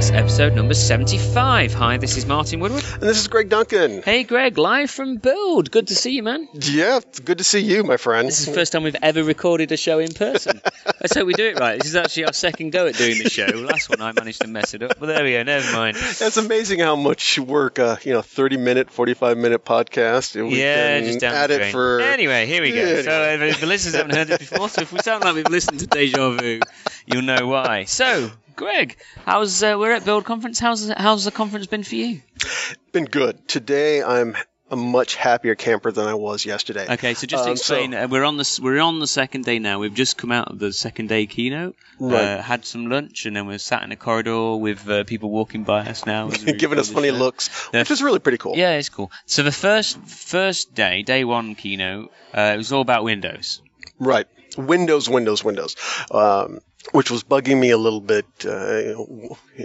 Podcast, episode number 75. Hi, this is Martin Woodward. And this is Greg Duncan. Hey, Greg, live from Build. Good to see you, man. Yeah, it's good to see you, my friend. This is the first time we've ever recorded a show in person. Let's hope we do it right. This is actually our second go at doing the show. Last one I managed to mess it up, but there we go. Never mind. It's amazing how much work a you know thirty minute, forty five minute podcast. We yeah, just down it for. Anyway, here we go. Yeah, So uh, the listeners haven't heard this before, so if we sound like we've listened to Deja Vu, you'll know why. So, Greg, how's uh, we're at Build Conference? How's how's the conference been for you? Been good. Today I'm a much happier camper than I was yesterday. Okay, so just to Um, so- explain, uh, we're on the we're on the second day now. We've just come out of the second day keynote, Right. uh, had some lunch, and then we're sat in a corridor with uh, people walking by us now, Giving us funny show. looks, Yeah. which is really pretty cool. Yeah, it's cool. So the first first day, day one keynote, uh, it was all about Windows. Right. Windows, Windows, Windows. Um, which was bugging me a little bit. Uh,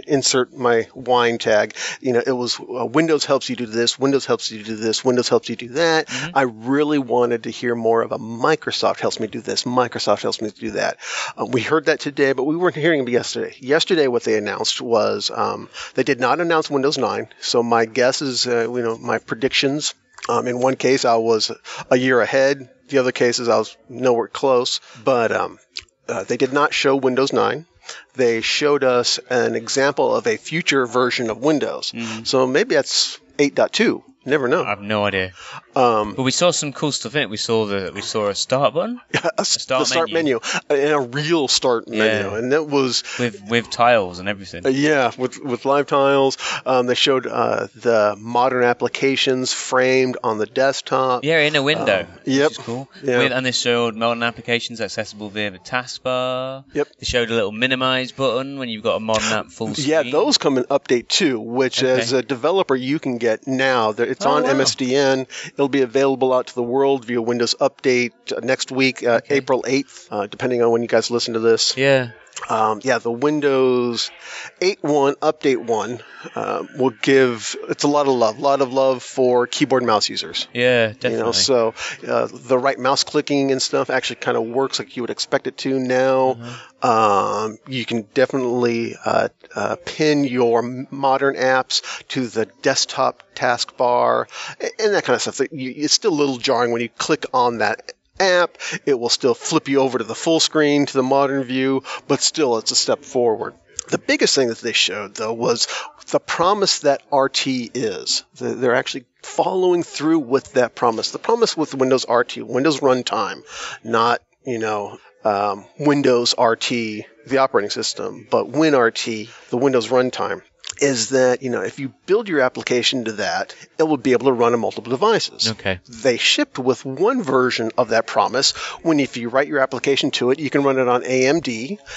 insert my wine tag. You know, it was uh, Windows helps you do this, Windows helps you do this, Windows helps you do that. I really wanted to hear more of a Microsoft helps me do this, Microsoft helps me do that. Uh, we heard that today, but we weren't hearing it yesterday. Yesterday, what they announced was um, they did not announce Windows 9. So my guess is, uh, you know, my predictions. Um, in one case, I was a year ahead. The other cases, I was nowhere close. But um, uh, they did not show Windows 9. They showed us an example of a future version of Windows. So maybe that's 8.2. Never know. I have no idea, Um, but we saw some cool stuff in it. We saw the we saw a start button a, s- start the start menu. menu, uh, and a real start menu, Yeah. and that was with with tiles and everything. uh, yeah with with live tiles. Um, they showed uh, the modern applications framed on the desktop. Yeah, in a window. Um, yep. Cool. Yeah. With, and they showed modern applications accessible via the taskbar. Yep. They showed a little minimize button when you've got a modern app full screen. Yeah, those come in update two, which Okay. as a developer you can get now. There- It's Oh, on wow. MSDN. It'll be available out to the world via Windows Update uh, next week, uh, April 8th, uh, depending on when you guys listen to this. Yeah. Um, yeah, the Windows 8.1 Update 1 uh, will give, it's a lot of love, a lot of love for keyboard and mouse users. Yeah, definitely. You know, so uh, the right mouse clicking and stuff actually kind of works like you would expect it to now. Mm-hmm. Um, you can definitely uh, uh, pin your modern apps to the desktop taskbar and that kind of stuff. It's still a little jarring when you click on that app. It will still flip you over to the full screen to the modern view, but still it's a step forward. The biggest thing that they showed, though, was the promise that RT is. They're actually following through with that promise. The promise with Windows RT, Windows Runtime, not, you know, um, Windows RT, the operating system, but WinRT, the Windows Runtime, is that, you know, if you build your application to that, it will be able to run on multiple devices Okay. they shipped with one version of that promise. When if you write your application to it, you can run it on ARM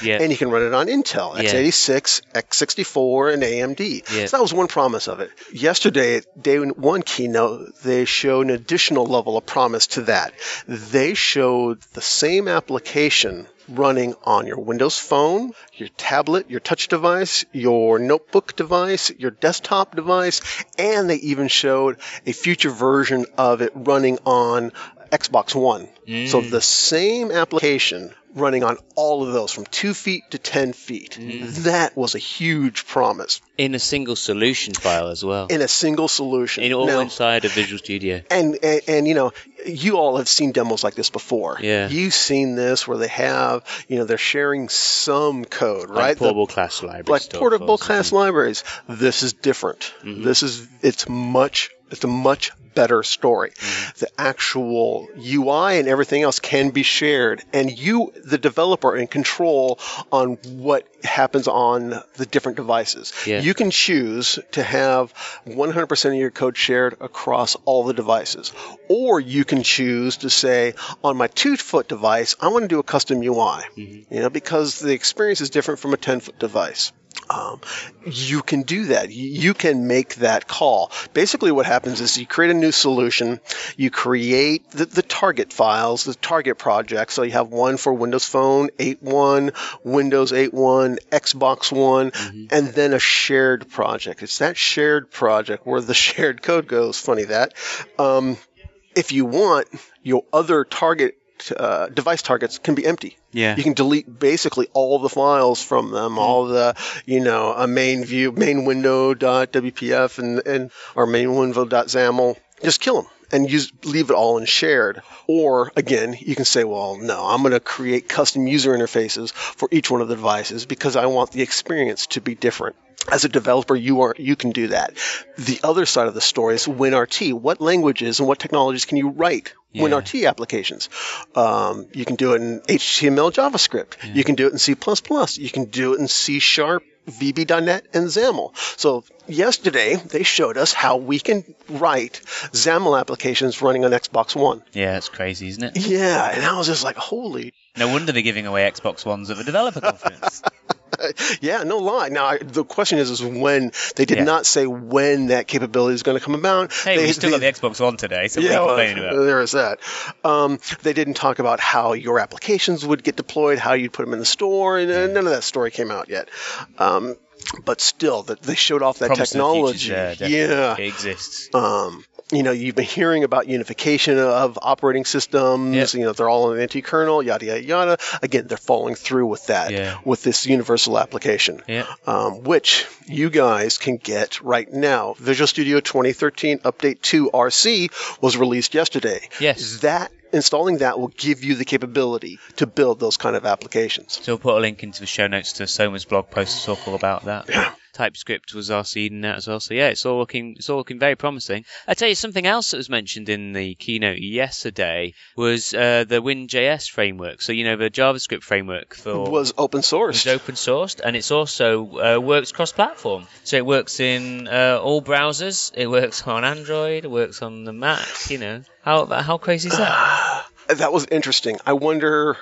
Yeah. and you can run it on Intel, x86, x64, and ARM. Yeah. So that was one promise of it. Yesterday, at day one keynote, they showed an additional level of promise to that. They showed the same application running on your Windows phone, your tablet, your touch device, your notebook device, your desktop device, and they even showed a future version of it running on Xbox One. So the same application running on all of those from two feet to 10 feet. That was a huge promise In a single solution file as well. in a single solution. In all Now- inside of Visual Studio. and, and and you know you all have seen demos like this before Yeah. you've seen this where they have you know they're sharing some code Like right The- portable class library like portable class libraries this is different Mm-hmm. this is it's much it's a much better story. Mm-hmm. the actual ui and everything else can be shared and you the developer are in control on what happens on the different devices. Yeah. you can choose to have 100% of your code shared across all the devices or you can choose to say on my two foot device i want to do a custom ui you know because the experience is different from a 10 foot device um, you can do that. You- can make that call. Basically, what happens is you create a new solution, you create the, the target files, the target project. So you have one for Windows Phone 8.1, Windows 8.1, Xbox One, and then a shared project. It's that shared project where the shared code goes. Funny that. Um, if you want your other target uh, device targets can be empty. Yeah. You can delete basically all the files from them, all the, you know, a main view, main window window.wpf and, and or main window window.xaml. Just kill them and use leave it all in shared. Or again, you can say, well, no, I'm going to create custom user interfaces for each one of the devices because I want the experience to be different. As a developer, you are you can do that. The other side of the story is WinRT. What languages and what technologies can you write Yeah. WinRT applications? Um, you can do it in HTML, JavaScript. You can do it in C++. You can do it in C Sharp, VB.NET, and XAML. So yesterday they showed us how we can write XAML applications running on Xbox One. Yeah, it's crazy, isn't it? Yeah, and I was just like, holy. No wonder they're giving away Xbox Ones at a developer conference. Yeah, no lie. Now I, the question is, is when they did Yeah. not say when that capability is going to come about. hey, they, we still they- got the Xbox One today, so yeah, well, complaining about? there is that. Um, they didn't talk about how your applications would get deployed, how you'd put them in the store, and none of that story came out yet. Um, but still, that they showed off that Promise of the technology. there, yeah. It exists. Um, you know, you've been hearing about unification of operating systems. Yep. You know, they're all on the NT-kernel, yada yada yada. Again, they're following through with that, Yeah. with this universal application, Yeah. um, which you guys can get right now. Visual Studio 2013 Update 2 RC was released yesterday. Yes. That installing that will give you the capability to build those kind of applications. So we'll put a link into the show notes to Soma's blog post to talk all about that. Yeah. TypeScript was RC'd in that as well. So yeah, it's all looking it's all looking very promising. I tell you something else that was mentioned in the keynote yesterday was uh, the WinJS framework. So you know the JavaScript framework for was open source. It's open sourced and it's also uh, works cross platform. So it works in uh, all browsers. It works on Android. It works on the Mac. You know how how crazy is that? that was interesting. I wonder.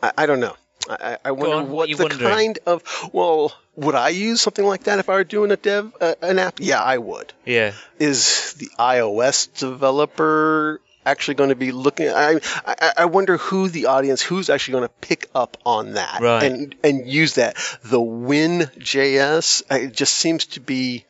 I, I don't know. I, I wonder on, what what the wondering? kind of. Well, would I use something like that if I were doing a dev uh, an app? Yeah, I would. yeah. Is the iOS developer actually going to be looking? I I, I wonder who the audience, who's actually going to pick up on that Right. and and use that. The Win.js it just seems to be.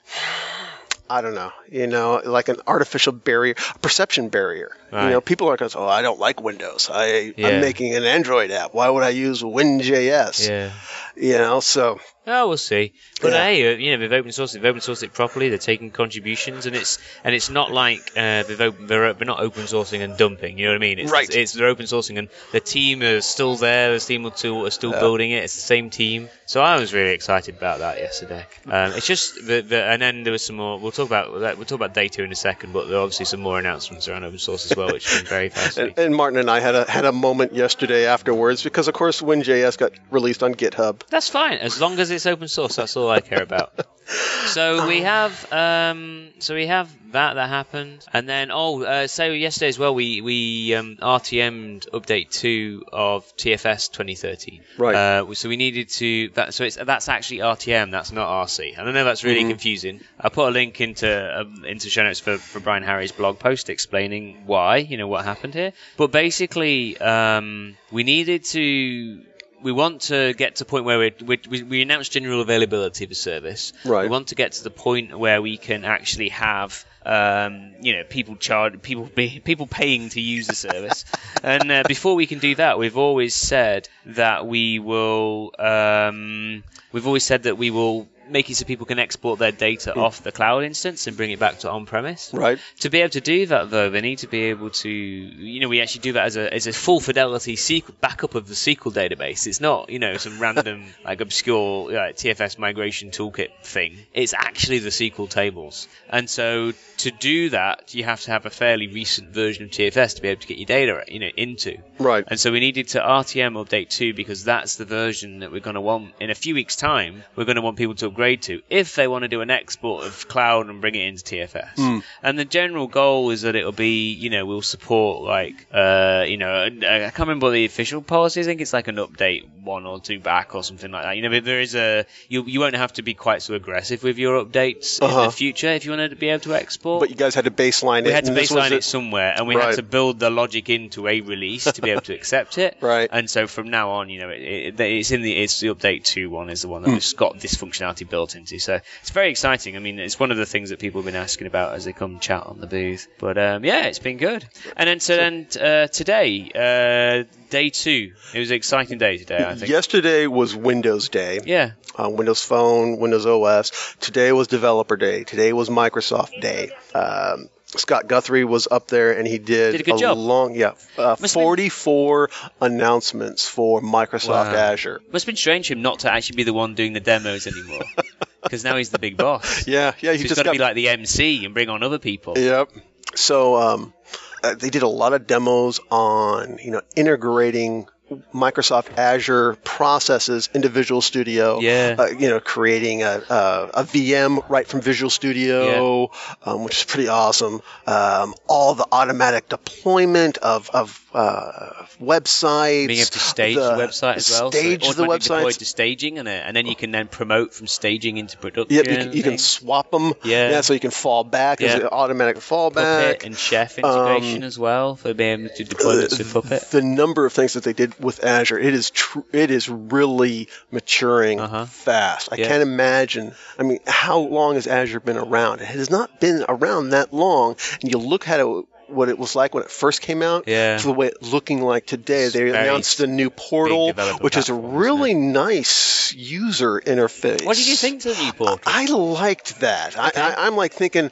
I don't know, you know, like an artificial barrier, a perception barrier. Right. You know, people are going to say, "Oh, I don't like Windows. I, Yeah. I'm making an Android app. Why would I use Win.js?" Yeah. You know, so Oh, we'll see. But Yeah. hey, uh, you know, they've open sourced it. They've open sourced it properly. They're taking contributions, and it's and it's not like uh, they've open, they're, they're not open sourcing and dumping. You know what I mean? It's, Right. It's, it's they're open sourcing, and the team is still there. The team are still building it. It's the same team. So I was really excited about that yesterday. Um, it's just the, the and then there was some more. We'll talk about. We'll talk about data in a second, but there are obviously some more announcements around open source as well, which has been very fascinating. And, and Martin and I had a had a moment yesterday afterwards because, of course, Win.js got released on GitHub. That's fine as long as it's open source. That's all I care about. So we have, um, so we have that that happened, and then oh, uh, so yesterday as well, we we um, RTM'd update two of TFS 2013. Right. Uh, so we needed to that. So it's that's actually RTM. That's not RC. And I know that's really confusing. I put a link into um, into show notes for, for Brian Harry's blog post explaining why, you know, what happened here. But basically, um, we needed to we want to get to the point where we we, we announced general availability of the service. Right. We want to get to the point where we can actually have. Um, you know, people charge people be, people paying to use the service, and uh, before we can do that, we've always said that we will. Um, we've always said that we will make it so people can export their data hmm. off the cloud instance and bring it back to on-premise. Right. To be able to do that, though, they need to be able to, you know, we actually do that as a as a full fidelity SQL, backup of the SQL database. It's not, you know, some random like obscure uh, like, TFS migration toolkit thing. It's actually the SQL tables. And so to do that, you have to have a fairly recent version of TFS to be able to get your data, you know, into. Right. And so we needed to RTM update 2 because that's the version that we're going to want in a few weeks' time. We're going to want people to upgrade to if they want to do an export of cloud and bring it into TFS. And the general goal is that it'll be, you know, we'll support like, uh, you know, I I can't remember the official policy. I think it's like an update one or two back or something like that. You know, but there is a you you won't have to be quite so aggressive with your updates in Uh-huh. the future if you want to be able to export. But you guys had to baseline it. We had to and this was baseline it somewhere, and we Right. had to build the logic into a release to be able to accept it. Right. And so from now on, you know, it, it, it's in the it's the update two one is the one Hmm. that's got this functionality actually built into. So it's very exciting. I mean, it's one of the things that people have been asking about as they come chat on the booth. But um, yeah, it's been good. And then so then uh, today, uh, day two, it was an exciting day today. I think. Yesterday was Windows Day. Yeah. Uh, Windows Phone, Windows OS. Today was Developer Day. Today was Microsoft Day. Um, Scott Guthrie was up there and he did, Did a good job. long, yeah, uh, Must have been- 44 announcements for Microsoft Wow. Azure. Must have been strange him not to actually be the one doing the demos anymore, because now he's the big boss. Yeah, yeah, he he's just got to be like the MC and bring on other people. Yep. So um, uh, they did a lot of demos on you know integrating Microsoft Azure processes into Visual Studio. Yeah. Uh, you know, creating a, a, a VM right from Visual Studio, um, which is pretty awesome. Um, all the automatic deployment of of uh, websites. Being able to stage the, website as well. Stage so the deployed to staging, and, uh, and then you can then promote from staging into production. Yep, you can, you can swap them. Yeah. so you can fall back. There's Yeah. an automatic fallback. Puppet and Chef integration as well for being able to deploy it to Puppet. the number of things that they did with Azure, it is tr- it is really maturing Uh-huh. fast. I Yeah. can't imagine. I mean, how long has Azure been around? It has not been around that long. And you look at it, what it was like when it first came out, Yeah. to the way it's looking like today. They very announced a new portal, which is a really nice user interface. What did you think to the new portal? I liked that. I, I, I'm like thinking,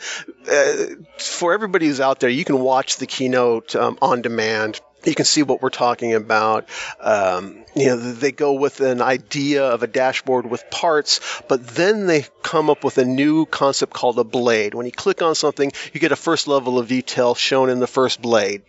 uh, for everybody who's out there, you can watch the keynote um, on demand. You can see what we're talking about. Um, you know, they go with an idea of a dashboard with parts, but then they come up with a new concept called a blade. When you click on something, you get a first level of detail shown in the first blade.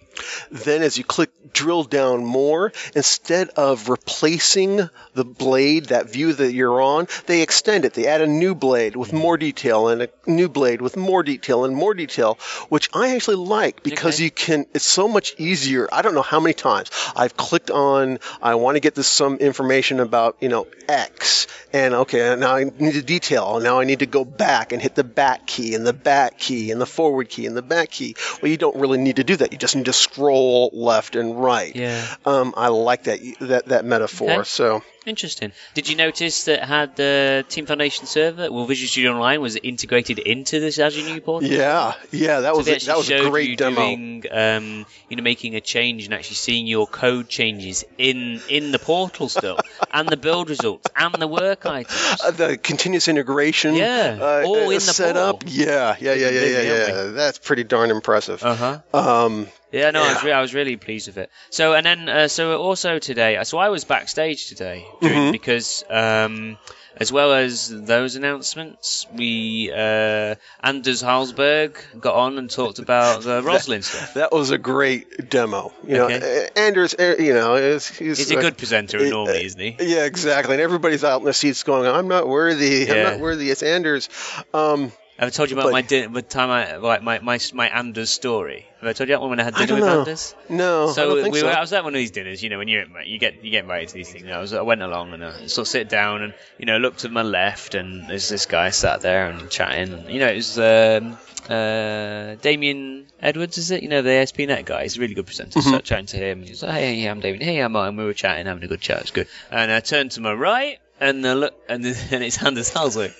Then, as you click drill down more, instead of replacing the blade, that view that you're on, they extend it. They add a new blade with more detail and a new blade with more detail and more detail, which I actually like because Okay. you can, it's so much easier. I don't know how many times I've clicked on, I want to get this some information about, you know, X. And okay, now I need a detail. Now I need to go back and hit the back key and the back key and the forward key and the back key. Well, you don't really need to do that. You just need to scroll left and right. Yeah. Um, I like that that that metaphor. Okay. So Interesting. Did you notice that had the Team Foundation server, well, Visual Studio Online was integrated into this Azure new portal? yeah, yeah, that So was a, that was a great you demo. doing, um, you know, making a change and actually seeing your code changes in in the portal still, and the build results, and the work items. Uh, the continuous integration, Yeah, uh, all uh, in the setup. portal. Yeah, yeah, yeah, yeah, Busy, yeah, yeah. That's pretty darn impressive. Uh huh. Um, Yeah, no, I was re- I was really pleased with it. So and then uh, so also today, so I was backstage today doing, Mm-hmm. because um, as well as those announcements, we uh, Anders Hejlsberg got on and talked about the Roslyn stuff. that was a great demo. You know, Okay. uh, Anders, uh, you know, is, he's, He's a uh, good presenter uh, normally, isn't he? Yeah, exactly. And everybody's out in the seats going, "I'm not worthy. I'm not worthy." It's Anders. Um, Have I told you about But- my din- the time I like my, my my Anders story? Have I told you that one when I had I dinner don't with know. Anders? No, I So think we so. were, I was at one of these dinners, you know, when you're you get you get invited to these things. I was I went along and I sort of sit down and you know looked to my left and there's this guy sat there and chatting. You know, it was um, uh, Damien Edwards, is it? You know, the ASP.NET guy. He's a really good presenter. So chatting to him, and he was like, "Hey, I'm Damien. Hey, I'm Martin." We were chatting, having a good chat. It's good. And I turned to my right. And look, and, and it's Anders Hejlsberg.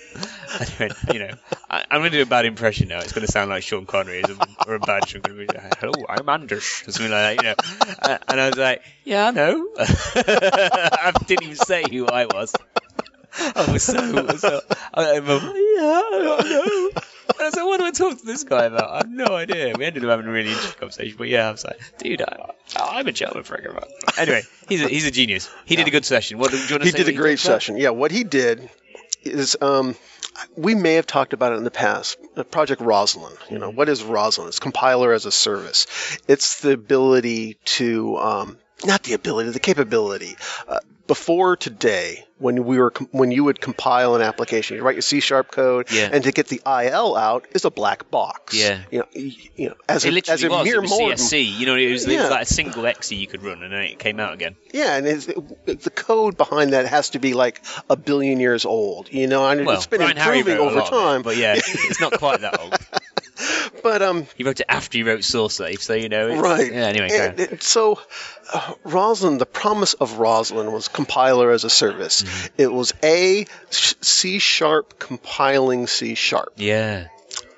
You know, I, I'm going to do a bad impression now. It's going to sound like Sean Connery or, or a bad Sean Connery. Hello, I'm Anders. Or something like that, you know. Uh, and I was like, yeah, I know. I didn't even say who I was. I was so, so I, I'm like, yeah, I know. And I was like, what do I talk to this guy about? I have no idea. We ended up having a really interesting conversation, but yeah, I was like, dude, I, I'm a German man. Anyway, he's a, he's a genius. He did a good session. What do you want to say? he say? did what a great about? session. Yeah, what he did is um, we may have talked about it in the past. Uh, Project Roslyn. You know, what is Roslyn? It's compiler as a service. It's the ability to um, not the ability, the capability. Uh, before today, when we were when you would compile an application, you write your C sharp code, Yeah. and to get the IL out is a black box. Yeah. you know, you know as It a, literally as a was. mere It was. CSC. You know, it was, it was like a single exe you could run, and then it came out again. Yeah, and it's, it, the code behind that has to be like a billion years old. You know, and Well, it's been improving over time. but yeah, it's not quite that old. But um, He wrote it after he wrote Source Safe, so you know. It's, right. Yeah. Anyway, and so uh, Roslyn, the promise of Roslyn was compiler as a service. Mm-hmm. It was a C sharp compiling C sharp. yeah.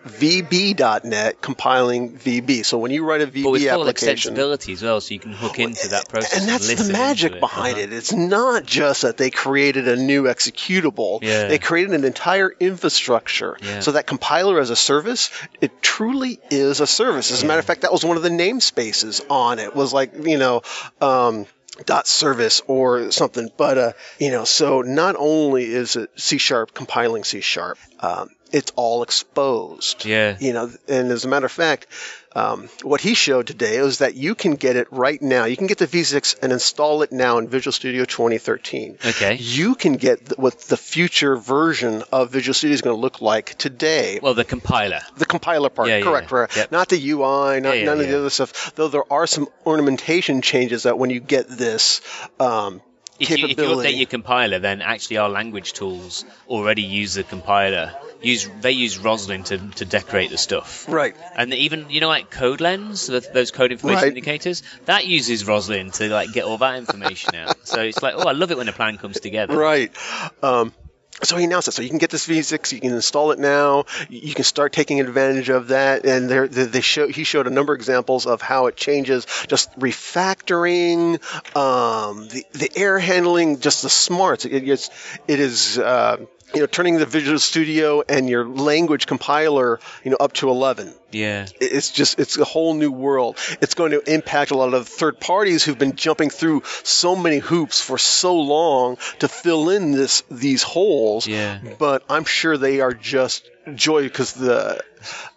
VB.net compiling VB. So when you write a VB But with full extensibility as well, so you can hook into that process. and that's the magic it. behind Uh-huh. it. It's not just that they created a new executable. Yeah. They created an entire infrastructure. Yeah. So that compiler as a service, it truly is a service. As a matter of fact, that was one of the namespaces on it. Was like you know. Um, dot service or something but uh you know so not only is it c sharp compiling c sharp um, it's all exposed Yeah. you know and as a matter of fact um, what he showed today is that you can get it right now you can get the v6 and install it now in visual studio 2013 Okay. you can get th- what the future version of visual studio is going to look like today Well, the compiler. the compiler part, Yeah, correct, yeah. right? Yep. Not the UI, not yeah, none of the other stuff. Though there are some ornamentation changes that when you get this um, If you, if you update your compiler, then actually our language tools already use the compiler. Use they use Roslyn to, to decorate the stuff. right? And even you know like code lens, th- those code information Right. indicators, that uses Roslyn to like get all that information out. So it's like, oh, I love it when a plan comes together. Right. Um, so he announced it. So you can get this V6, you can install it now. You can start taking advantage of that. And there, they show, he showed a number of examples of how it changes just refactoring, um, the, the air handling, just the smarts. It, it's, it is, uh, you know, turning the Visual Studio and your language compiler, you know, up to 11 Yeah. it's just it's a whole new world it's going to impact a lot of third parties who've been jumping through so many hoops for so long to fill in this these holes Yeah. but i'm sure they are just joy because the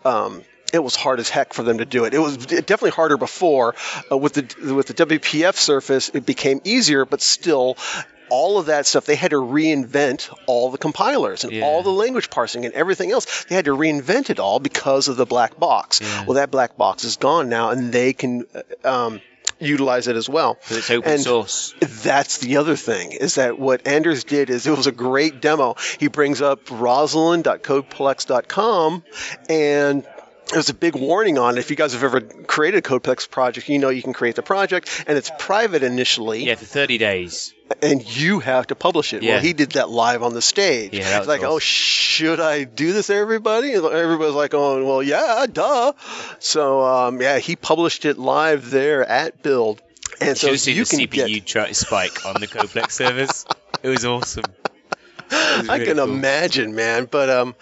um, it was hard as heck for them to do it. It was definitely harder before. Uh, with the with the WPF surface, it became easier, but still, all of that stuff they had to reinvent all the compilers and Yeah. all the language parsing and everything else. They had to reinvent it all because of the black box. Yeah. Well, that black box is gone now, and they can. uh, Um, utilize it as well it's open And- source. that's the other thing is that what Anders did is it was a great demo. He brings up roslyn.codeplex.com and there's a big warning on it. If you guys have ever created a Codeplex project, you know you can create the project and it's private initially Yeah, for 30 days. And you have to publish it. Yeah. Well, he did that live on the stage. Yeah, it's like, awesome. oh, should I do this, everybody? And Everybody's like, oh, well, yeah, duh. So, um, yeah, he published it live there at Build. And so Should have seen you the can CPU get tra- spike on the Codeplex servers. It was awesome. It was I really can cool. imagine, man. But um,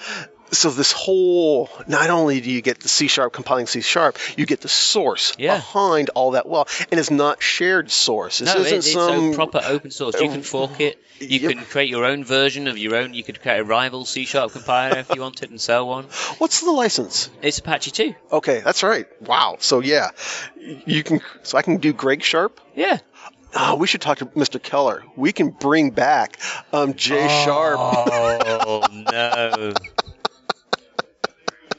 so this whole not only do you get the C sharp compiling C sharp, you get the source Yeah. behind all that well, and it's not shared source. This No, it, it's some so proper open source. You can fork it. You Yep. can create your own version of your own. You could create a rival C sharp compiler if you wanted, and so on. What's the license? It's Apache 2. Okay, that's right. Wow. So yeah, you can. So I can do Greg Sharp. Yeah. Ah, we should talk to Mr. Keller. We can bring back um, Jay Sharp. Oh no.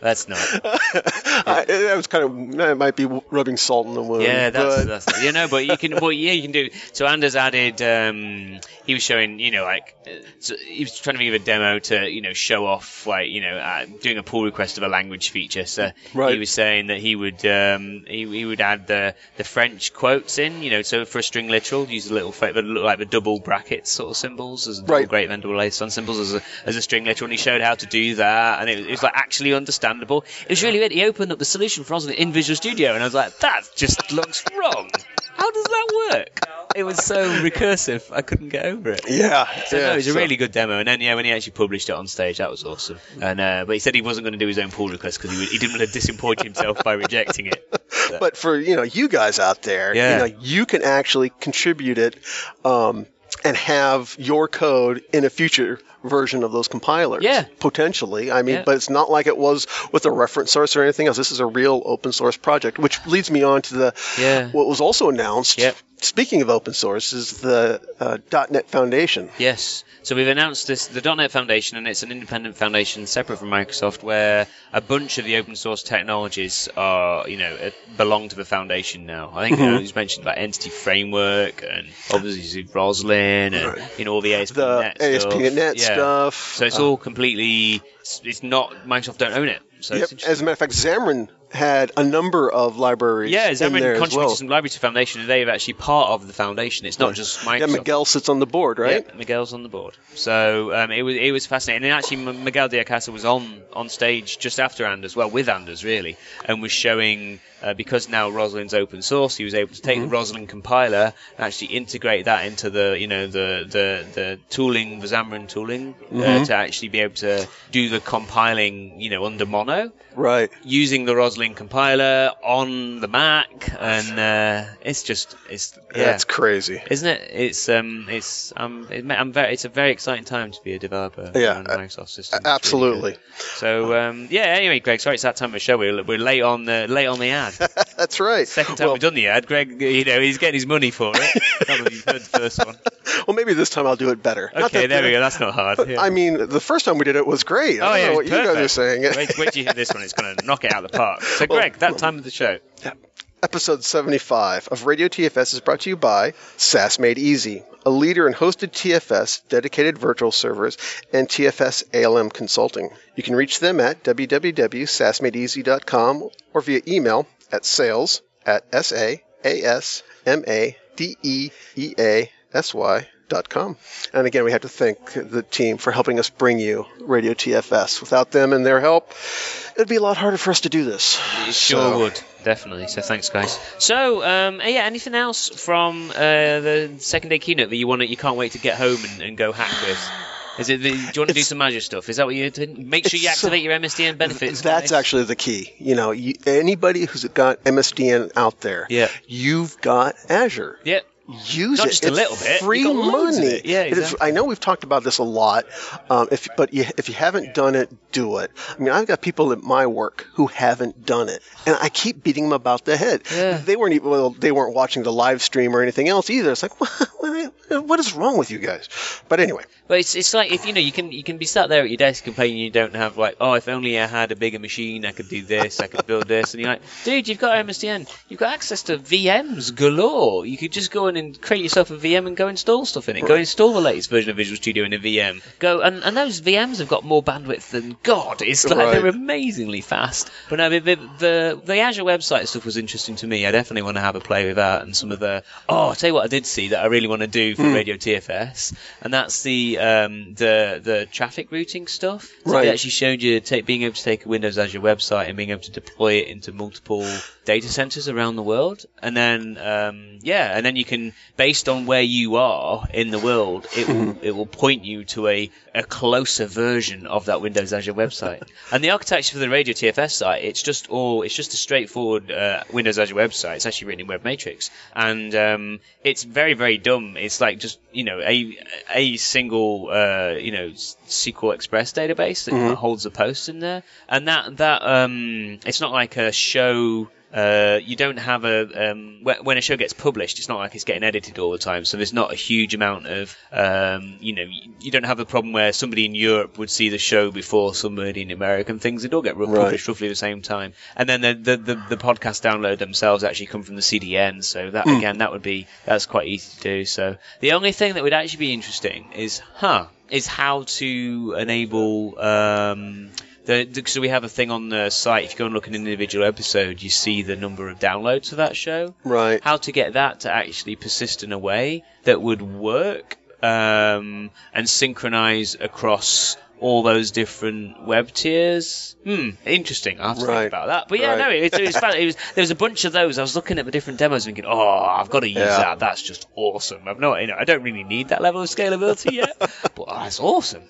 That's not. I, that was kind of that might be rubbing salt in the wound. Yeah, that's but- that's you know, but you can, well, yeah, you can do. So Anders added. Um, he was showing, you know, like so he was trying to give a demo to, you know, show off, like, you know, uh, doing a pull request of a language feature. So Right. he was saying that he would um, he, he would add the the French quotes in, you know, so for a string literal, use a little fa- that look like the double brackets sort of symbols as double Right. great event double lace on symbols as a as a string literal, and he showed how to do that, and it, it was like actually understandable. It was really weird. He opened up the solution for us in Visual Studio, and I was like, that just looks wrong. How does that work? It was so recursive, I couldn't get over it. Yeah. So yeah, no, it was a so- really good demo, and then yeah, when he actually published it on stage, that was awesome. And uh, but he said he wasn't going to do his own pull request because he, he didn't want to disappoint himself by rejecting it. But for you know you guys out there, Yeah. you know you can actually contribute it um, and have your code in a future version of those compilers. Yeah. potentially. I mean, Yeah. but it's not like it was with a reference source or anything else. This is a real open source project, which leads me on to the Yeah. what was also announced. Yep. Speaking of open source, is the uh, .NET Foundation. Yes. So we've announced this, the .NET Foundation, and it's an independent foundation separate from Microsoft, where a bunch of the open source technologies are, you know, uh, belong to the foundation now. I think you know, he's mentioned about Entity Framework and obviously Roslyn and Right. you know all the ASP.NET The stuff. ASP.NET Yeah. stuff. So it's Uh, all completely. It's not Microsoft don't own it. So Yep. As a matter of fact, Xamarin had a number of libraries. Yeah, in Xamarin contributed well. some libraries to Foundation, and they're actually part of the Foundation. It's not just Microsoft. Yeah, Miguel sits on the board, right? Yeah, Miguel's on the board. So um, it was it was fascinating. And actually, M- Miguel de Icaza was on on stage just after Anders, well, with Anders really, and was showing uh, because now Roslyn's open source. He was able to take the Rosalind compiler and actually integrate that into the you know the the, the tooling, the Xamarin tooling, uh, to actually be able to do the compiling, you know, under Mono Right. using the Roslyn compiler on the Mac, and uh, it's just it's yeah. That's crazy. isn't it? It's um, it's um, it, I'm very. It's a very exciting time to be a developer Yeah, Microsoft systems. It's really Absolutely. So um, yeah. Anyway, Greg, sorry it's that time of the show. We're, we're late on the late on the ad. That's right. Second time well, we've done the ad. Greg, you know, he's getting his money for it. Not you've heard the first one. well, maybe this time I'll do it better. Okay, that- there we go. That's not hard. Yeah. I mean, the first time we did it was great. I Oh don't yeah, know what was you guys are perfect. saying. Wait, wait till you hear this one. It's going to knock it out of the park. So, Greg, that time of the show. Episode 75 of Radio TFS is brought to you by SaaS Made Easy, a leader in hosted TFS, dedicated virtual servers, and TFS ALM consulting. You can reach them at www.sasmadeeasy.com or via email at sales at S-A-A-S-M-A-D-E-E-A-S-Y dot com. And again, we have to thank the team for helping us bring you Radio TFS. Without them and their help, it'd be a lot harder for us to do this. It sure So- would, definitely. So thanks, guys. So, um, yeah, anything else from uh, the second day keynote that you want you can't wait to get home and, and go hack with? Is it? The, do you want to do some Azure stuff? Is that what you're doing? Make sure you activate your MSDN benefits. That's actually the key. You know, you, anybody who's got MSDN out there, Yeah. you've got Azure. yeah. Use Not it. just a little bit. Free You got loads of money. Yeah, It is- exactly. I know we've talked about this a lot, um, if but you, if you haven't done it, do it. I mean, I've got people at my work who haven't done it, and I keep beating them about the head. Yeah. They weren't even well, they weren't watching the live stream or anything else either. It's like, what, what is wrong with you guys? But anyway, But it's, it's like if you know you can you can be sat there at your desk complaining you don't have like oh if only I had a bigger machine I could do this I could build this and you're like dude you've got MSDN you've got access to VMs galore. You could just go in and create yourself a VM and go install stuff in it. Go install the latest version of Visual Studio in a VM go and, and those VMs have got more bandwidth than God. It's like Right. they're amazingly fast. But no the, the the the Azure website stuff was interesting to me. I definitely want to have a play with that and some of the oh I'll tell you what I did see that I really want to do for hmm. Radio TFS and that's the um, the the traffic routing stuff. So Right. They actually showed you take, being able to take a Windows Azure website and being able to deploy it into multiple data centers around the world, and then um, yeah, and then you can based on where you are in the world, it will it will point you to a a closer version of that Windows Azure website. and the architecture for the Radio TFS site, it's just all it's just a straightforward uh, Windows Azure website. It's actually written in Web Matrix, and um, it's very very dumb. It's like just you know a a single uh, you know SQL Express database that holds the posts in there, and that that um, it's not like a show. Uh, you don't have a um, wh- when a show gets published, it's not like it's getting edited all the time. So there's not a huge amount of um, you know you, you don't have a problem where somebody in Europe would see the show before somebody in America and things. They all get Right. published roughly the same time, and then the, the the the podcast download themselves actually come from the CDN. So that again, that would be that's quite easy to do. So the only thing that would actually be interesting is, huh, is how to enable. Um, so we have a thing on the site. If you go and look at an individual episode, you see the number of downloads for that show. right. How to get that to actually persist in a way that would work um, and synchronize across all those different web tiers. Hmm, interesting. I'll have to Right. think about that. But yeah, Right. no, it, it, was, fun. it was there was a bunch of those. I was looking at the different demos, thinking, oh, I've got to use Yeah. that. That's just awesome. I've no, you know, I don't really need that level of scalability yet, but oh, that's awesome.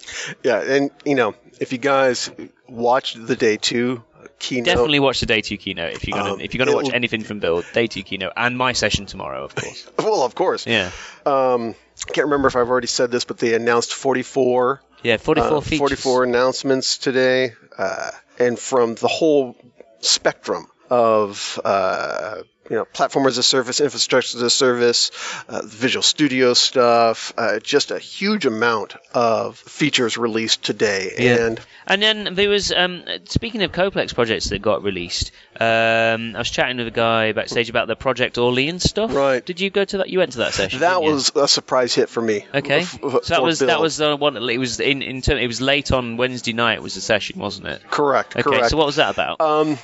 Yeah, and you know, if you guys watched the day two keynote, Definitely watch the day two keynote if you're gonna Um, if you're gonna watch anything from Build. Day two keynote and my session tomorrow, of course. well, of course. Yeah, Um, I can't remember if I've already said this, but they announced 44 yeah, 44 uh, features. 44 announcements today, uh, and from the whole spectrum of uh, you know platform as a service, infrastructure as a service, uh, Visual Studio stuff, uh, just a huge amount of features released today, Yeah. and And then there was, um, speaking of Codeplex projects that got released, um, I was chatting with a guy backstage about the Project Orleans stuff. Right. Did you go to that? You went to that session. that was a surprise hit for me. Okay, f- so that was that was the one. It was in in term, It was late on Wednesday night. Was the session, wasn't it? correct. Okay, correct. so what was that about? Um,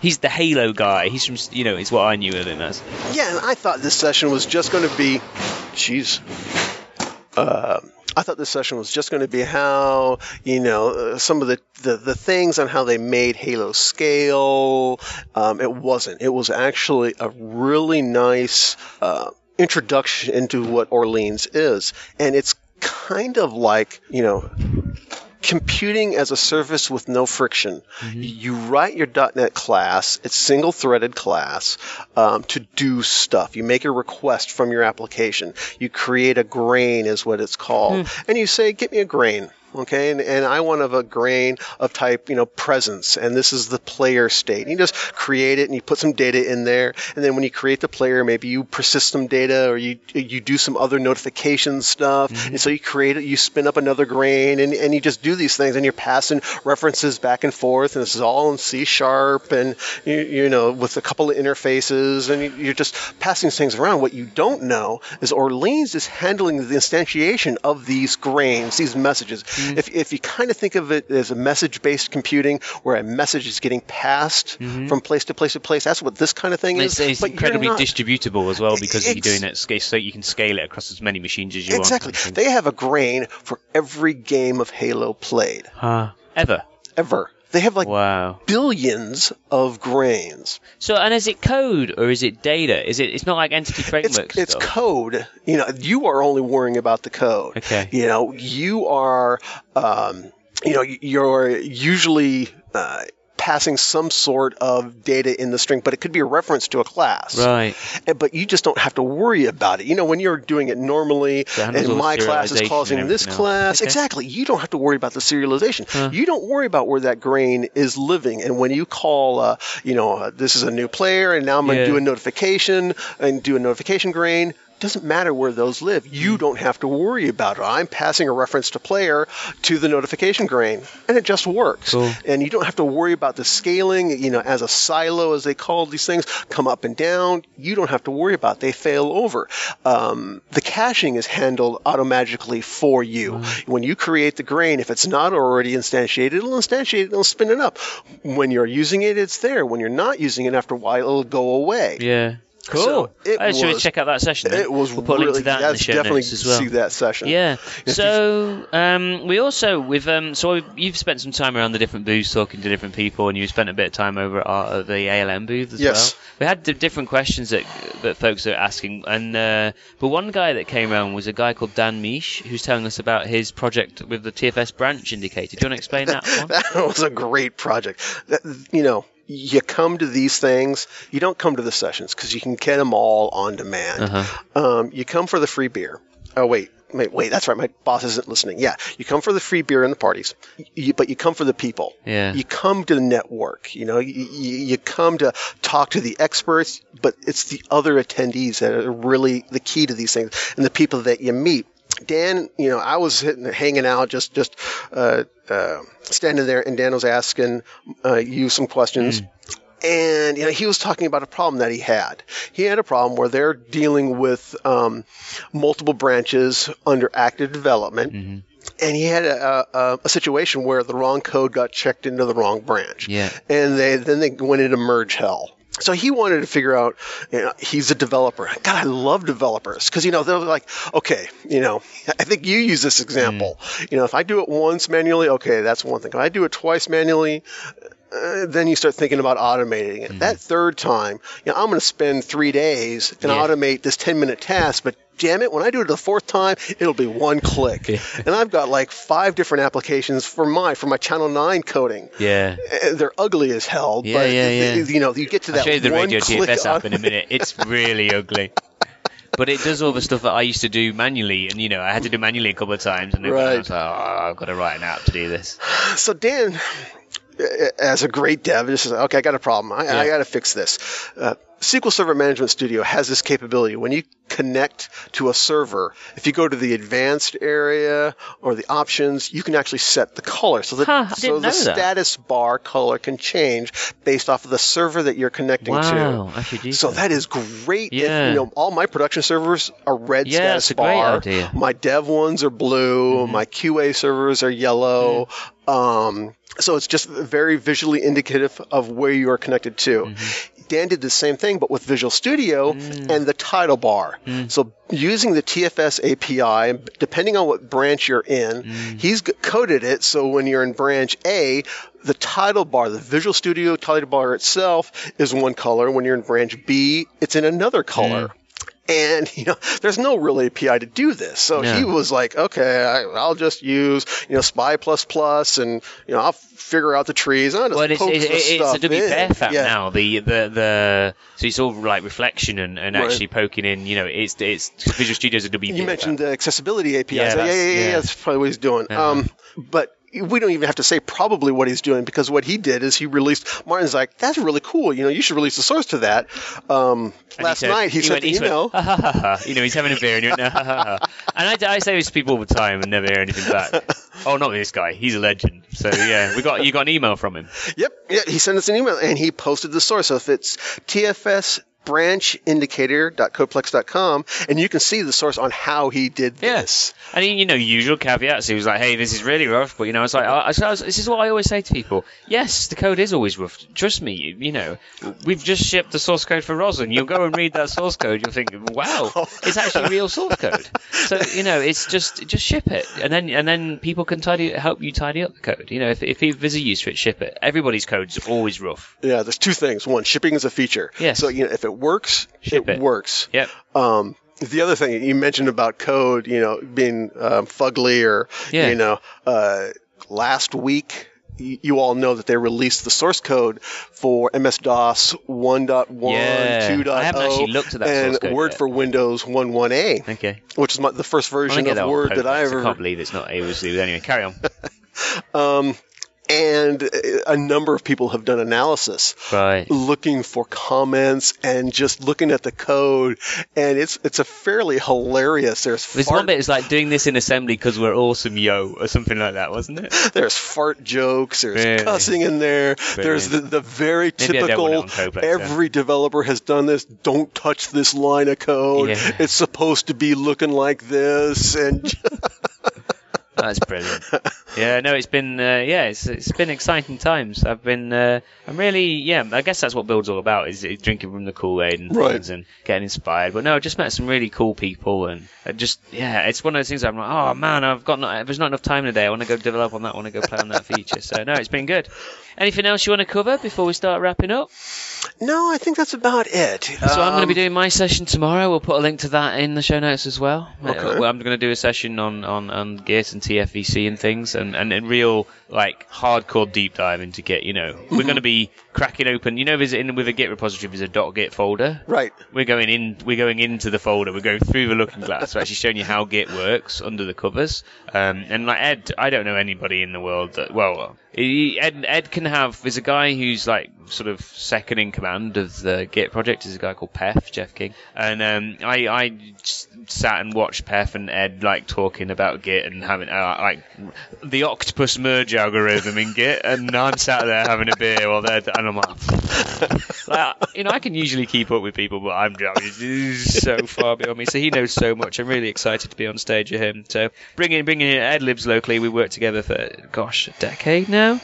he's the Halo guy. He's from you know, it's what I knew of him as. Yeah, and I thought this session was just going to be, jeez. Uh, I thought this session was just going to be how, you know, uh, some of the, the, the, things on how they made Halo scale. Um, it wasn't. It was actually a really nice uh, introduction into what Orleans is. And it's kind of like, you know, computing as a service with no friction. Mm-hmm. You write your .NET class, it's single-threaded class, um, to do stuff. You make a request from your application. You create a grain, is what it's called, mm. and you say, "Get me a grain." Okay? And, and I want of a grain of type, you know, presence, and this is the player state. And you just create it and you put some data in there, and then when you create the player, maybe you persist some data or you you do some other notification stuff, mm-hmm. and so you create it, you spin up another grain, and, and you just do these things, and you're passing references back and forth, and this is all in C sharp, and you, you know, with a couple of interfaces, and you're just passing things around. What you don't know is Orleans is handling the instantiation of these grains, these messages. Mm-hmm. Mm-hmm. If, if you kind of think of it as a message based computing where a message is getting passed mm-hmm. from place to place to place, that's what this kind of thing is. It's, it's incredibly not, distributable as well because you're doing it so you can scale it across as many machines as you exactly. want. Exactly. They have a grain for every game of Halo played. Huh. Ever. Ever. They have like wow. billions of grains. So, and is it code or is it data? Is it? It's not like entity framework. It's, it's code. You know, you are only worrying about the code. Okay. You know, you are. Um, you know, you're usually. Uh, passing some sort of data in the string, but it could be a reference to a class. Right. And, but you just don't have to worry about it. You know, when you're doing it normally, and my class is causing this class, okay. exactly, you don't have to worry about the serialization. Huh. You don't worry about where that grain is living. And when you call, uh, you know, uh, this is a new player, and now I'm going to yeah. do a notification and do a notification grain, doesn't matter where those live. You mm. don't have to worry about it. I'm passing a reference to player to the notification grain, and it just works. Cool. And you don't have to worry about the scaling, you know, as a silo, as they call these things, come up and down. You don't have to worry about. It. They fail over. Um, the caching is handled automatically for you. Mm. When you create the grain, if it's not already instantiated, it'll instantiate it, it'll spin it up. When you're using it, it's there. When you're not using it, after a while, it'll go away. Yeah. Cool. So I should check out that session. Then. It was we'll put really, a link to that in the show definitely notes as well. see that session. Yeah. so um, we also with um, so you've spent some time around the different booths talking to different people, and you spent a bit of time over at, our, at the ALM booth as yes. well. We had different questions that that folks are asking, and uh, but one guy that came around was a guy called Dan Misch, who's telling us about his project with the TFS branch indicator. Do you want to explain that? One? that was a great project. That, you know, you come to these things, you don't come to the sessions because you can get them all on demand. Uh-huh. Um, you come for the free beer. Oh, wait. Wait, wait, that's right. My boss isn't listening. Yeah, you come for the free beer and the parties, you, but you come for the people. Yeah. You come to the network. You know, you, you come to talk to the experts, but it's the other attendees that are really the key to these things and the people that you meet. Dan, you know, I was sitting, hanging out, just just uh, uh, standing there, and Dan was asking uh, you some questions. Mm. And you know, he was talking about a problem that he had. He had a problem where they're dealing with um, multiple branches under active development. Mm-hmm and he had a, a, a, situation where the wrong code got checked into the wrong branch. Yeah. And they then they went into merge hell. So he wanted to figure out, you know, he's a developer. God, I love developers because, you know, they're like, okay, you know, I think you use this example. Mm. You know, if I do it once manually, okay, that's one thing. If I do it twice manually, uh, then you start thinking about automating it. Mm-hmm. That third time, you know, I'm going to spend three days and yeah. automate this 10 minute task, but damn it, when I do it the fourth time, it'll be one click. Yeah. And I've got like five different applications for my for my Channel Nine coding. Yeah, they're ugly as hell. Yeah, but yeah, yeah. You know, you get to that. I'll show you the radio TFS app in a minute. It's really ugly. But it does all the stuff that I used to do manually, and you know I had to do manually a couple of times, and right. I was like, oh, I've got to write an app to do this. So Dan, as a great dev, just says, okay, I got a problem. I, yeah. I got to fix this. Uh, SQL Server Management Studio has this capability. When you connect to a server, if you go to the advanced area or the options, you can actually set the color. So the, huh, so the status bar color can change based off of the server that you're connecting wow, to. I should use so that. that is great. Yeah. If, you know, all my production servers are red yeah, status bar. My dev ones are blue. Mm-hmm. My QA servers are yellow. Um, so it's just very visually indicative of where you are connected to. Mm-hmm. Dan did the same thing, but with Visual Studio Mm. and the title bar. So using the TFS API, depending on what branch you're in, Mm. he's coded it so when you're in branch A, the title bar, the Visual Studio title bar itself is one color. When you're in branch B, it's in another color. And you know, there's no real API to do this. So No. he was like, "Okay, I, I'll just use you know Spy plus plus, and you know I'll figure out the trees. Just Well, it's, poke it's, it's a stuff WPF app yeah. now. The, the the so it's all like reflection and, and Right. actually poking in. You know, it's it's Visual Studio's a WPF. You mentioned app. the accessibility APIs. Yeah, Yeah, yeah, that's- yeah, yeah, yeah. That's probably what he's doing. Uh-huh. Um, but we don't even have to say probably what he's doing because what he did is he released. Martin's like, "That's really cool. You know, you should release the source to that." Um, last said- night he, sent went, the he went, email. "Ha, ha, ha, ha." You know, he's having a beer and he went, "Ha, ha, ha, ha." And I, I say this to people all the time and never hear anything back. oh, not this guy. He's a legend. So yeah, we got you got an email from him. Yep, yeah, he sent us an email and he posted the source. So if it's TFS branch indicator.codeplex.com and you can see the source on how he did Yeah. this. And he, you know, usual caveats. He was like, "Hey, this is really rough," but you know, it's like, I, I, this is what I always say to people. Yes, the code is always rough. Trust me. You, you know, we've just shipped the source code for Roslyn. You'll go and read that source code. You'll think, "Wow, it's actually real source code." So you know, it's just just ship it, and then and then people can tidy help you tidy up the code. You know, if if there's a use for it, ship it. Everybody's code's always rough. Yeah, there's two things. One, shipping is a feature. Yes. So you know, if it works, Ship it. works. Yep. Um, the other thing you mentioned about code, you know, being um, fugly or, Yeah. you know, uh, last week, you all know that they released the source code for MS DOS 1.1, Yeah. 2.0, I haven't actually looked at that and source code Word yet. for Windows 1.1a, Okay. which is my, the first version of that Word that I ever. I can't believe it's not. It was. Anyway, carry on. Um, and a number of people have done analysis Right. looking for comments and just looking at the code, and it's it's a fairly hilarious. There's There's fart, one bit is like doing this in assembly because we're awesome, yo, or something like that, wasn't it? there's fart jokes, there's Really? cussing in there. There's the, the very Maybe I don't want it typical. every developer has done this. Don't touch this line of code. Yeah. It's supposed to be looking like this, and That's brilliant. Yeah, no, it's been uh, yeah, it's it's been exciting times. I've been uh, I'm really yeah, I guess that's what Build's all about is, is drinking from the Kool Aid and Right. things and getting inspired. But no, I just met some really cool people and I just yeah, it's one of those things I'm like, oh man, I've got not, there's not enough time today. I want to go develop on that. I want to go play on that feature. So no, it's been good. Anything else you want to cover before we start wrapping up? no, I think that's about it. So I'm going to be doing my session tomorrow. We'll put a link to that in the show notes as well. Uh, Okay. well, I'm going to do a session on, on, on Git and TFVC and things, and, and, and real like hardcore deep dive into Git. You know, we're going to be cracking open. You know, there's in with a Git repository, there's a .git folder. right. We're going in. We're going into the folder. We're going through the looking glass. We're actually showing you how Git works under the covers. Um, and like Ed, I don't know anybody in the world that. Well, he, Ed, Ed can have. There's a guy who's like sort of second in command of the Git project. Is a guy called Peff, Jeff King. And um, I, I just sat and watched Peff and Ed like talking about Git and having uh, like the octopus merge algorithm in Git. And I'm sat there having a beer while they're and I'm like like, you know, I can usually keep up with people, but I'm so far beyond me. So he knows so much. I'm really excited to be on stage with him. So bringing bringing in Ed lives locally. We worked together for gosh a decade now.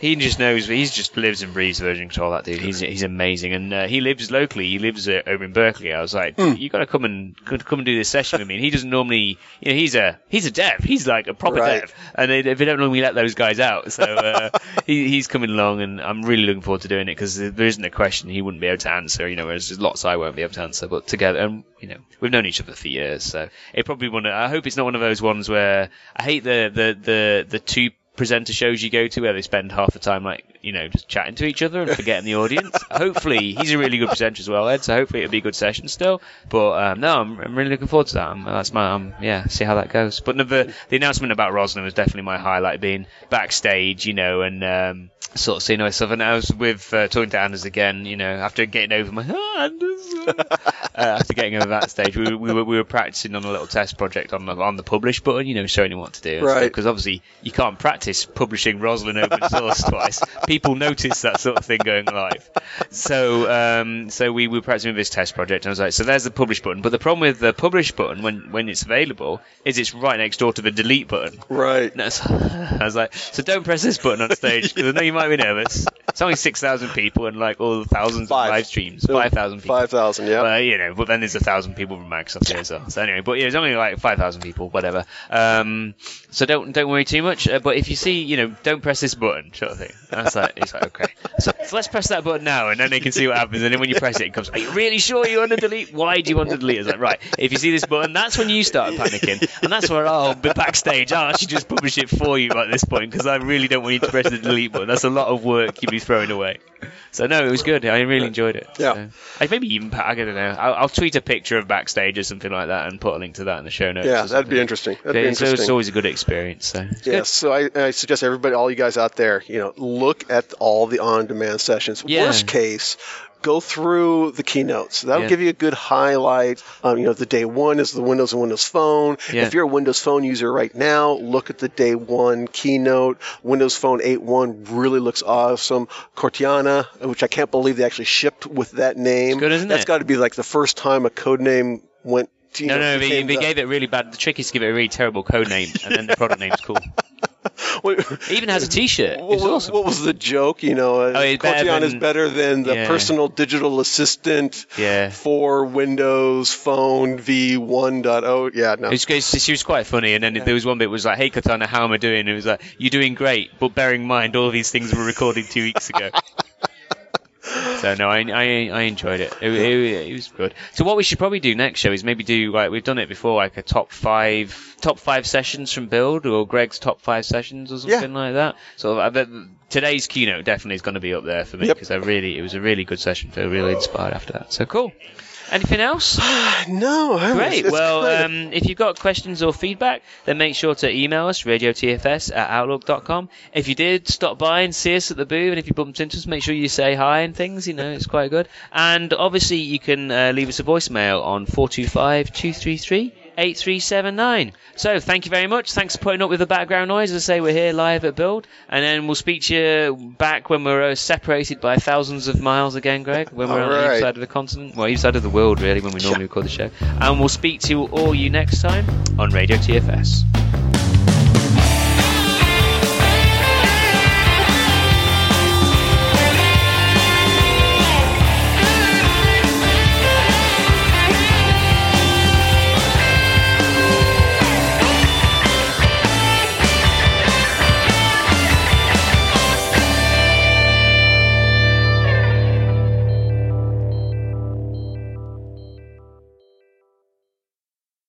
He just knows. He just lives and breathes version control. That dude. He's he's amazing, and uh, he lives locally. He lives uh, over in Berkeley. I was like, you got to come and come come and do this session with me. And he doesn't normally, you know, he's a he's a dev. He's like a proper Right. dev, and they, they don't normally let those guys out. So uh, he, he's coming along, and I'm really looking forward to doing it because there isn't a question he wouldn't be able to answer. You know, whereas there's lots I won't be able to answer. But together, and you know, we've known each other for years, so it probably one. I hope it's not one of those ones where I hate the the the the two presenter shows you go to where they spend half the time like you know just chatting to each other and forgetting the audience. hopefully he's a really good presenter as well, Ed. So hopefully it'll be a good session still. But um, no, I'm, I'm really looking forward to that. Um, that's my um, yeah, see how that goes. But no, the the announcement about Roslyn was definitely my highlight, being backstage, you know, and um, sort of seeing stuff. And I was with uh, talking to Anders again, you know, after getting over my "Ah, Anders, uh, after getting over that stage, we, were- we were we were practicing on a little test project on the on the publish button, you know, showing him what to do. Right. Because obviously you can't practice practice publishing Roslyn open source twice. People notice that sort of thing going live. So um, so we were practicing with this test project, and I was like, so there's the publish button. But the problem with the publish button when when it's available is it's right next door to the delete button. Right. I was, I was like, so don't press this button on stage because I know you might be nervous. It's only six thousand people and like all the thousands Five. of live streams, five thousand people. Five thousand. Yeah. Well, you know, but then there's a thousand people from Microsoft here as well. So anyway, but yeah, it's only like five thousand people, whatever. Um, so don't don't worry too much. Uh, but if you see, you know, don't press this button, sort of thing. That's like it's like okay. So, so let's press that button now, and then they can see what happens. And then when you press it, it comes. Are you really sure you want to delete? Why do you want to delete? It's like right. If you see this button, that's when you start panicking, and that's where I'll be backstage. I'll actually just publish it for you at this point because I really don't want you to press the delete button. That's a lot of work you'd be throwing away. So no, it was good. I really enjoyed it. Yeah. So, maybe even I don't know. I'll, I'll tweet a picture of backstage or something like that and put a link to that in the show notes. yeah, that'd be interesting. That'd be It's, interesting. it's always a good experience. So good. Yes, so I, I suggest everybody, all you guys out there, you know, look at all the on-demand sessions. Yeah. Worst case, go through the keynotes. That'll Yeah. give you a good highlight. Um, you know, the day one is the Windows and Windows Phone. Yeah. If you're a Windows Phone user right now, look at the day one keynote. Windows Phone 8.1 really looks awesome. Cortana, which I can't believe they actually shipped with that name. It's good, isn't That's got to be like the first time a code name went. No, know, no, they, they gave it really bad. The trick is to give it a really terrible code name, and then the product name's cool. It even has a T-shirt. What, It's awesome. what was the joke? You know, Oh, it's better Cortana is better than the Yeah. personal digital assistant Yeah. for Windows Phone V1.0. Yeah, no. It's, it's, she was quite funny, and then there was one bit was like, "Hey Cortana, how am I doing?" And it was like, "You're doing great, but bearing in mind all these things were recorded two weeks ago." so no, I, I, I enjoyed it. It, it. it was good. So what we should probably do next show is maybe do like we've done it before, like a top five top five sessions from Build or Greg's top five sessions or something like that. So I bet today's keynote definitely is going to be up there for me Yep. because I really it was a really good session. Feel really inspired after that. So cool. Anything else? no, I Great. it's Well, um, if you've got questions or feedback, then make sure to email us, radiotfs at outlook.com. If you did stop by and see us at the booth, and if you bumped into us, make sure you say hi and things, you know, it's quite good. And obviously, you can uh, leave us a voicemail on 425 233 8379. So, thank you very much. Thanks for putting up with the background noise. As I say, we're here live at Build, and then we'll speak to you back when we're uh, separated by thousands of miles again, Greg, when we're on right. side of the continent, well, each side of the world, really, when we normally record the show. And we'll speak to all you next time on Radio TFS.